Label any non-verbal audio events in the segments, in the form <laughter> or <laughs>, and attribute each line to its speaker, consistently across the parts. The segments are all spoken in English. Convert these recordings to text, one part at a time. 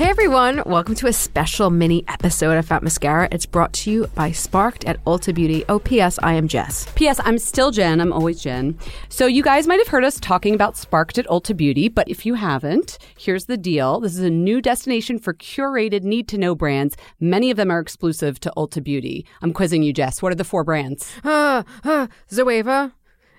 Speaker 1: Hey everyone, welcome to a special mini episode of Fat Mascara. It's brought to you by Sparked at Ulta Beauty. Oh, P.S. I am Jess.
Speaker 2: P.S. I'm still Jen. I'm always Jen. So you guys might have heard us talking about Sparked at Ulta Beauty, but if you haven't, here's the deal. This is a new destination for curated need to know brands. Many of them are exclusive to Ulta Beauty. I'm quizzing you, Jess. What are the four brands?
Speaker 1: Uh, uh, Zoeva,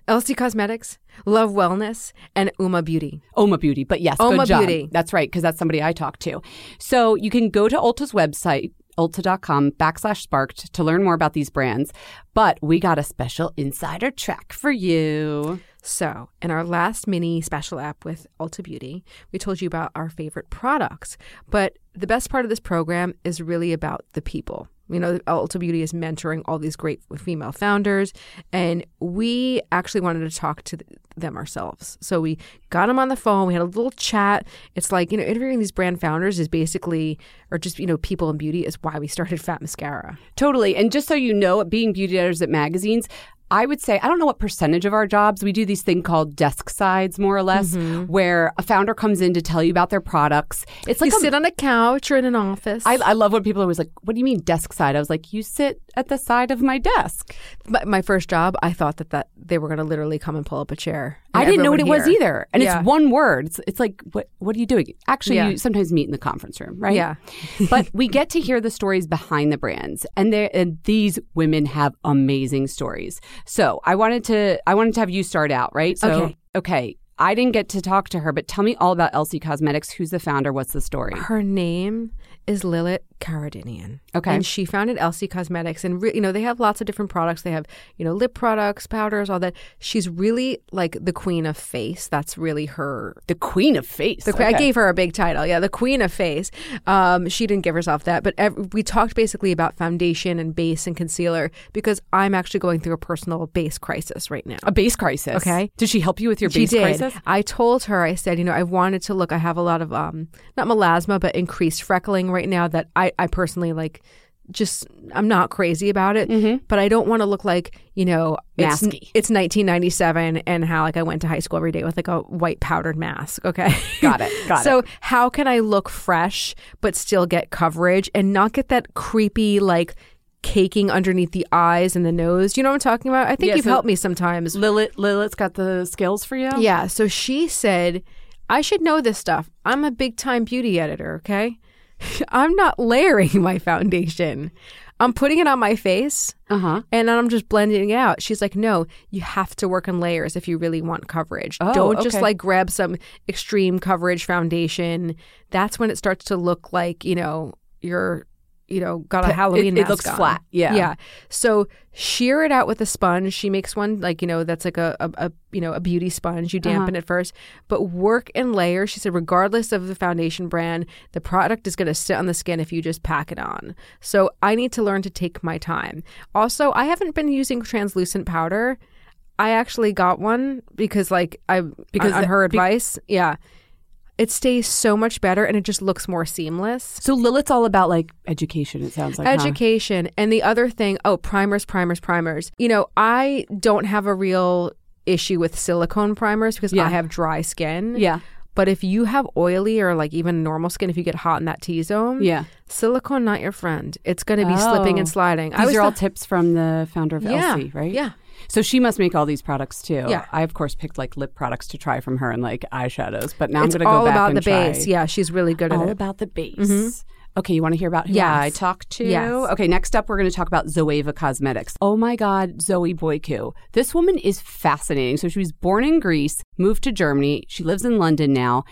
Speaker 1: LC Cosmetics, Love Wellness, and Uma Beauty.
Speaker 2: Oma Beauty, but yes, job.
Speaker 1: Beauty.
Speaker 2: That's right, because that's somebody I talked to. So you can go to Ulta's website, ulta.com backslash sparked to learn more about these brands. But we got a special insider track for you.
Speaker 1: So, in our last mini special app with Ulta Beauty, we told you about our favorite products. But the best part of this program is really about the people. You know, Ulta Beauty is mentoring all these great female founders, and we actually wanted to talk to them ourselves. So we got them on the phone. We had a little chat. It's like, you know, interviewing these brand founders is basically, or just, you know, people in beauty is why we started Fat Mascara.
Speaker 2: Totally. And just so you know, being beauty editors at magazines, I would say, I don't know what percentage of our jobs, we do these thing called desk sides, more or less, mm-hmm. where a founder comes in to tell you about their products. It's like
Speaker 1: you
Speaker 2: a-
Speaker 1: sit on a couch or in an office.
Speaker 2: I, I love when people are always like, what do you mean desk side? I was like, you sit at the side of my desk.
Speaker 1: my, my first job, I thought that, that they were going to literally come and pull up a chair.
Speaker 2: I didn't know what it was either. And
Speaker 1: Yeah.
Speaker 2: it's one word. It's, it's like, what, what are you doing? Actually,
Speaker 1: Yeah.
Speaker 2: you sometimes meet in the conference room, right?
Speaker 1: Yeah. <laughs>
Speaker 2: but we get to hear the stories behind the brands. And, and these women have amazing stories. So I wanted to, I wanted to have you start out, right? So,
Speaker 1: Okay.
Speaker 2: okay. I didn't get to talk to her, but tell me all about LC Cosmetics. Who's the founder? What's the story?
Speaker 1: Her name is Lilith Karadinian.
Speaker 2: Okay.
Speaker 1: And she founded Elsie Cosmetics. And, re- you know, they have lots of different products. They have, you know, lip products, powders, all that. She's really like the queen of face. That's really her.
Speaker 2: The queen of face.
Speaker 1: The, que- I gave her a big title. Yeah, the queen of face. Um, she didn't give herself that. But ev- we talked basically about foundation and base and concealer because I'm actually going through a personal base crisis right now.
Speaker 2: a base crisis.
Speaker 1: Okay.
Speaker 2: Did she help you with your
Speaker 1: She
Speaker 2: base
Speaker 1: did.
Speaker 2: crisis?
Speaker 1: I told her, I said, you know, I wanted to look, I have a lot of, um, not melasma, but increased freckling right now that I, I personally like, just, I'm not crazy about it, mm-hmm. but I don't want to look like, you know, it's,
Speaker 2: Masky.
Speaker 1: it's 1997 and how like I went to high school every day with like a white powdered mask. Okay.
Speaker 2: Got it. Got <laughs>
Speaker 1: so
Speaker 2: it.
Speaker 1: So how can I look fresh, but still get coverage and not get that creepy, like, caking underneath the eyes and the nose. You know what I'm talking about? I think
Speaker 2: Yeah,
Speaker 1: you've
Speaker 2: so-
Speaker 1: helped me sometimes.
Speaker 2: Lilith, Lilith's got the skills for you?
Speaker 1: Yeah. So she said, I should know this stuff. I'm a big time beauty editor, okay? <laughs> I'm not layering my foundation. I'm putting it on my face
Speaker 2: Uh huh.
Speaker 1: and then I'm just blending it out. She's like, no, you have to work in layers if you really want coverage.
Speaker 2: Oh,
Speaker 1: Don't just
Speaker 2: okay.
Speaker 1: like grab some extreme coverage foundation. That's when it starts to look like, you know, you're, you know, got a Halloween
Speaker 2: it, it looks
Speaker 1: on.
Speaker 2: flat. Yeah.
Speaker 1: Yeah. So sheer it out with a sponge. She makes one like, you know, that's like a, a, a you know, a beauty sponge. You
Speaker 2: Uh-huh.
Speaker 1: dampen it first, but work in layers. She said, regardless of the foundation brand, the product is going to sit on the skin if you just pack it on. So I need to learn to take my time. Also, I haven't been using translucent powder. I actually got one because like I
Speaker 2: Because
Speaker 1: on
Speaker 2: the-
Speaker 1: her
Speaker 2: be-
Speaker 1: advice. yeah. It stays so much better and it just looks more seamless
Speaker 2: So Lilith's all about like education, it sounds like. huh?
Speaker 1: education and the other thing oh primers primers primers you know i don't have a real issue with silicone primers because
Speaker 2: Yeah.
Speaker 1: i have dry skin
Speaker 2: Yeah.
Speaker 1: but if you have oily or like even normal skin if you get hot in that t-zone
Speaker 2: Yeah.
Speaker 1: silicone not your friend it's going to be slipping and
Speaker 2: Oh.
Speaker 1: sliding
Speaker 2: These are all tips from the founder of
Speaker 1: yeah
Speaker 2: Elsie, right?
Speaker 1: yeah
Speaker 2: So she must make all these products too.
Speaker 1: Yeah.
Speaker 2: I of course picked like lip products to try from her and like eyeshadows, but now
Speaker 1: it's
Speaker 2: I'm going to go
Speaker 1: all
Speaker 2: back
Speaker 1: about
Speaker 2: and
Speaker 1: the
Speaker 2: try.
Speaker 1: base yeah she's really good at
Speaker 2: All
Speaker 1: it
Speaker 2: about the base. Mm-hmm. Okay, you want to hear about who
Speaker 1: Yes.
Speaker 2: I talked to?
Speaker 1: Yes.
Speaker 2: Okay, next up, we're going to talk about Zoeva Cosmetics. Oh my God, Zoe Boikou. This woman is fascinating. So she was born in Greece, moved to Germany. She lives in London now.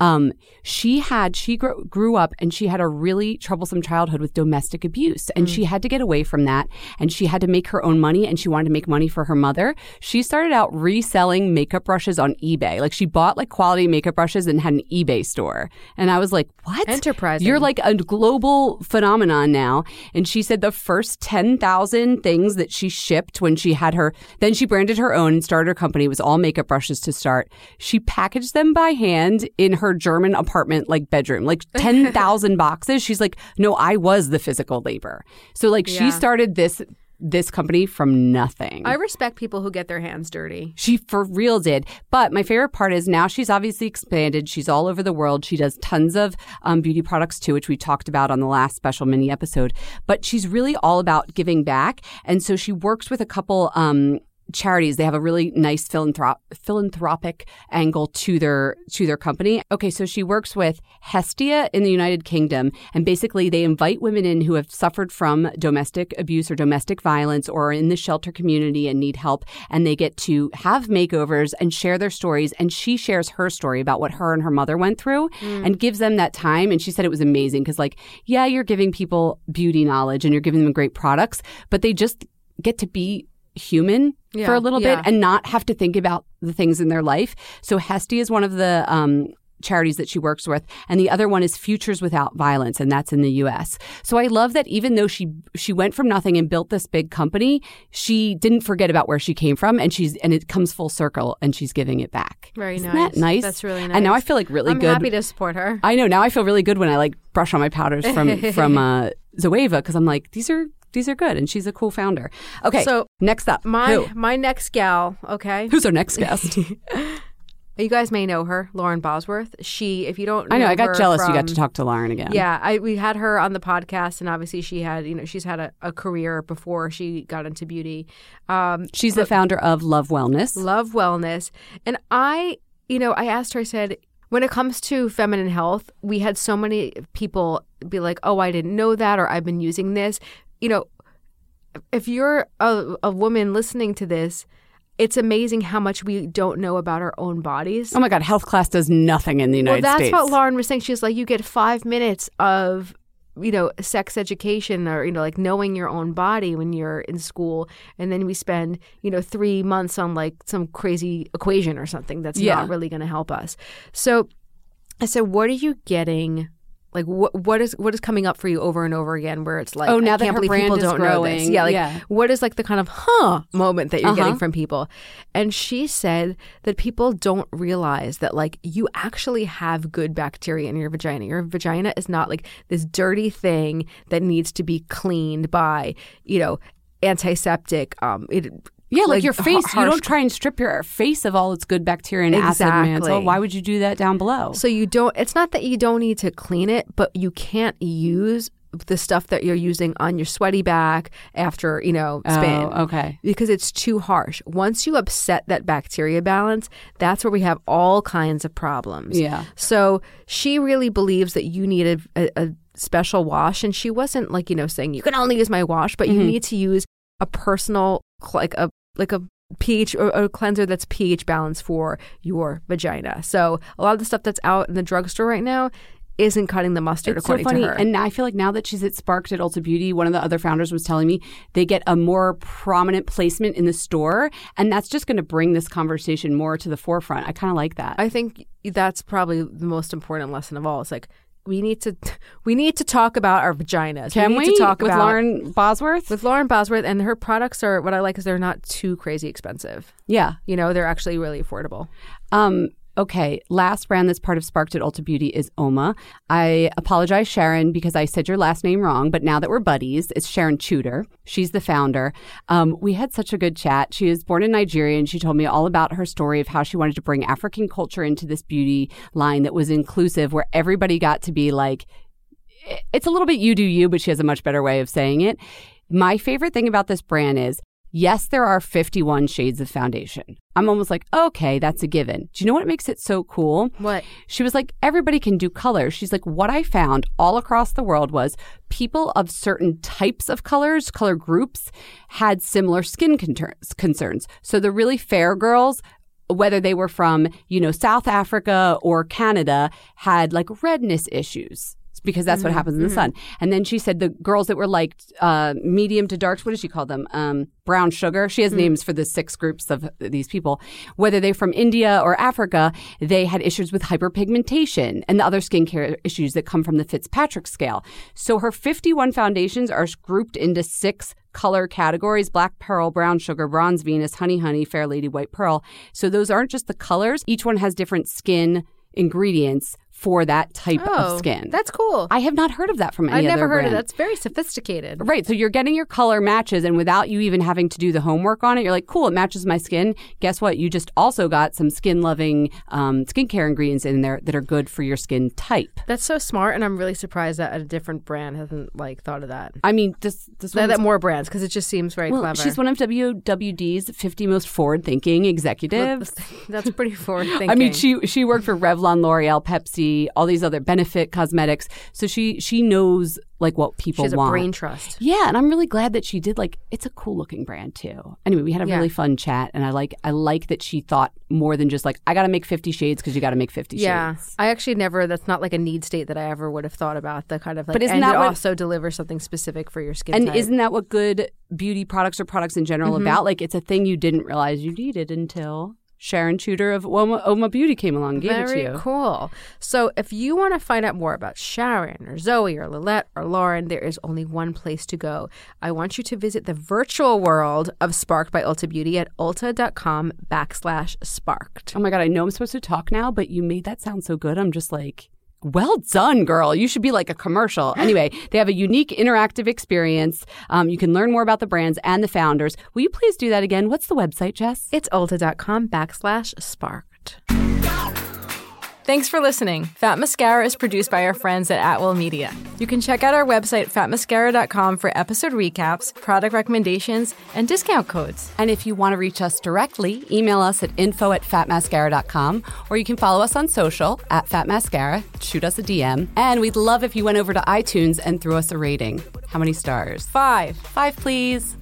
Speaker 2: Um, she had she grew, grew up and she had a really troublesome childhood with domestic abuse, and she had to get away from that. And she had to make her own money, and she wanted to make money for her mother. She started out reselling makeup brushes on eBay. Like she bought like quality makeup brushes and had an eBay store. And I was like, "What?
Speaker 1: Enterprising.
Speaker 2: You're like a global phenomenon now." And she said the first ten thousand things that she shipped when she had her, then she branded her own and started her company. It was all makeup brushes to start. She packaged them by hand in her German apartment, like bedroom, like <laughs> ten thousand boxes. She's like, "No, I was the physical labor." So like she started this this company from nothing.
Speaker 1: I respect people who get their hands dirty.
Speaker 2: She for real did. But my favorite part is now she's obviously expanded. She's all over the world. She does tons of um, beauty products too, which we talked about on the last special mini episode. But she's really all about giving back. And so she works with a couple um, charities. They have a really nice philanthrop- philanthropic angle to their to their company. Okay, so she works with Hestia in the United Kingdom, and basically they invite women in who have suffered from domestic abuse or domestic violence or are in the shelter community and need help, and they get to have makeovers and share their stories. And she shares her story about what her and her mother went through, mm. and gives them that time. And she said it was amazing because, like, yeah, you're giving people beauty knowledge and you're giving them great products, but they just get to be human yeah, for a little yeah. bit and not have to think about the things in their life. So Hestia is one of the um, charities that she works with and the other one is Futures Without Violence and that's in the US. So I love that even though she she went from nothing and built this big company, she didn't forget about where she came from and she's and it comes full circle and she's giving it back.
Speaker 1: Very
Speaker 2: Isn't
Speaker 1: nice.
Speaker 2: That nice.
Speaker 1: That's really nice.
Speaker 2: And now I feel like really
Speaker 1: I'm
Speaker 2: good.
Speaker 1: happy to support her.
Speaker 2: I know. Now I feel really good when I like brush on my powders from <laughs> from uh Zoeva because I'm like these are these are good, and she's a cool founder. Okay,
Speaker 1: so
Speaker 2: next up,
Speaker 1: my
Speaker 2: who?
Speaker 1: my next gal. Okay,
Speaker 2: who's our next guest? <laughs>
Speaker 1: You guys may know her, Lauren Bosworth. She, if you don't,
Speaker 2: know I know. I got jealous.
Speaker 1: From,
Speaker 2: you got to talk to Lauren again.
Speaker 1: Yeah, I, we had her on the podcast, and obviously she had, you know, she's had a, a career before she got into beauty. Um,
Speaker 2: she's the founder of Love Wellness.
Speaker 1: Love Wellness, and I, you know, I asked her. I said, when it comes to feminine health, we had so many people be like, "Oh, I didn't know that," or "I've been using this." You know, if you're a, a woman listening to this, it's amazing how much we don't know about our own bodies.
Speaker 2: Oh my God, health class does nothing in the United
Speaker 1: well, that's
Speaker 2: States.
Speaker 1: what Lauren was saying. She's like, you get five minutes of, you know, sex education or, you know, like knowing your own body when you're in school. And then we spend, you know, three months on like some crazy equation or something that's yeah. not really going to help us. So I said, what are you getting like what what is what is coming up for you over and over again where it's like
Speaker 2: oh now
Speaker 1: I
Speaker 2: that
Speaker 1: can't
Speaker 2: her brand
Speaker 1: people
Speaker 2: is
Speaker 1: don't
Speaker 2: growing.
Speaker 1: know this yeah like
Speaker 2: yeah.
Speaker 1: what is like the kind of huh moment that you're
Speaker 2: uh-huh.
Speaker 1: getting from people and she said that people don't realize that like you actually have good bacteria in your vagina your vagina is not like this dirty thing that needs to be cleaned by you know antiseptic um it
Speaker 2: yeah, like, like your face. Harsh. You don't try and strip your face of all its good bacteria and
Speaker 1: exactly.
Speaker 2: acid mantle. Why would you do that down below?
Speaker 1: So you don't. It's not that you don't need to clean it, but you can't use the stuff that you're using on your sweaty back after you know spin.
Speaker 2: Oh, okay.
Speaker 1: Because it's too harsh. Once you upset that bacteria balance, that's where we have all kinds of problems.
Speaker 2: Yeah.
Speaker 1: So she really believes that you need a, a, a special wash, and she wasn't like you know saying you can only use my wash, but mm-hmm. you need to use a personal like a like a pH or a cleanser that's pH balanced for your vagina. So a lot of the stuff that's out in the drugstore right now isn't cutting the mustard
Speaker 2: it's
Speaker 1: according
Speaker 2: so funny.
Speaker 1: to her.
Speaker 2: And I feel like now that she's at Sparked at Ulta Beauty, one of the other founders was telling me they get a more prominent placement in the store, and that's just going to bring this conversation more to the forefront. I kind of like that.
Speaker 1: I think that's probably the most important lesson of all. It's like we need to we need to talk about our vaginas.
Speaker 2: Can
Speaker 1: we
Speaker 2: we,
Speaker 1: to talk
Speaker 2: with
Speaker 1: about
Speaker 2: Lauren Bosworth?
Speaker 1: with Lauren Bosworth and her products are what I like is they're not too crazy expensive.
Speaker 2: yeah.
Speaker 1: You know, they're actually really affordable.
Speaker 2: Um, okay, last brand that's part of Sparked at Ulta Beauty is Oma. I apologize, Sharon, because I said your last name wrong, but now that we're buddies, it's Sharon Chuter. She's the founder. Um, we had such a good chat. She was born in Nigeria and she told me all about her story of how she wanted to bring African culture into this beauty line that was inclusive, where everybody got to be like, it's a little bit you do you, but she has a much better way of saying it. My favorite thing about this brand is Yes, there are 51 shades of foundation. I'm almost like, okay, that's a given. Do you know what makes it so cool?
Speaker 1: What?
Speaker 2: She was like, everybody can do color. She's like, what I found all across the world was people of certain types of colors, color groups, had similar skin concerns. So the really fair girls, whether they were from, you know, South Africa or Canada, had like redness issues because that's mm-hmm, what happens in the mm-hmm. sun. And then she said the girls that were like uh, medium to dark, what does she call them? Um, brown sugar. She has mm-hmm. names for the six groups of these people. Whether they're from India or Africa, they had issues with hyperpigmentation and the other skincare issues that come from the Fitzpatrick scale. So her 51 foundations are grouped into six color categories black pearl, brown sugar, bronze Venus, honey honey, fair lady, white pearl. So those aren't just the colors. Each one has different skin ingredients for that type
Speaker 1: Oh,
Speaker 2: of skin.
Speaker 1: That's cool.
Speaker 2: I have not heard of that from any
Speaker 1: I've never
Speaker 2: other
Speaker 1: heard of
Speaker 2: brand.
Speaker 1: that. It's very sophisticated.
Speaker 2: Right. So you're getting your color matches, and without you even having to do the homework on it, you're like, cool, it matches my skin. Guess what? You just also got some skin loving um, skincare ingredients in there that are good for your skin type.
Speaker 1: That's so smart, and I'm really surprised that a different brand hasn't like thought of that.
Speaker 2: I mean, this this
Speaker 1: that more brands because it just seems very
Speaker 2: well,
Speaker 1: clever.
Speaker 2: she's one of WWD's 50 most forward thinking executives.
Speaker 1: That's pretty <laughs> forward thinking.
Speaker 2: I mean, she she worked for Revlon, L'Oreal, Pepsi, all these other Benefit Cosmetics. So she she knows like what people
Speaker 1: she has a
Speaker 2: want.
Speaker 1: brain trust.
Speaker 2: Yeah, and I'm really glad that she did like it's a cool looking brand too. Anyway, we had a
Speaker 1: Yeah.
Speaker 2: really fun chat and I like I like that she thought more than just like I got to make 50 shades cuz you got to make 50
Speaker 1: Yeah,
Speaker 2: shades.
Speaker 1: I actually never. That's not like a need state that I ever would have thought about. The kind of like,
Speaker 2: But isn't that
Speaker 1: it
Speaker 2: what-
Speaker 1: also deliver something specific for your skin
Speaker 2: And
Speaker 1: type.
Speaker 2: isn't that what good beauty products or products in general
Speaker 1: Mm-hmm.
Speaker 2: about? Like it's a thing you didn't realize you needed until Sharon Chuter of Oma, Oma Beauty came along and gave
Speaker 1: Very
Speaker 2: it to you.
Speaker 1: cool. So, if you want to find out more about Sharon or Zoe or Lilette or Lauren, there is only one place to go. I want you to visit the virtual world of Sparked by Ulta Beauty at ulta.com backslash sparked.
Speaker 2: Oh my god, I know I'm supposed to talk now, but you made that sound so good. I'm just like, well done, girl. You should be like a commercial. <gasps> Anyway, they have a unique interactive experience. Um, you can learn more about the brands and the founders. Will you please do that again? What's the website, Jess?
Speaker 1: It's ulta.com backslash sparked. Thanks for listening. Fat Mascara is produced by our friends at Atwell Media. You can check out our website, fatmascara.com, for episode recaps, product recommendations, and discount codes.
Speaker 2: And if you want to reach us directly, email us at info at fatmascara.com or you can follow us on social at fatmascara, shoot us a DM. And we'd love if you went over to iTunes and threw us a rating. How many stars?
Speaker 1: Five.
Speaker 2: Five, please.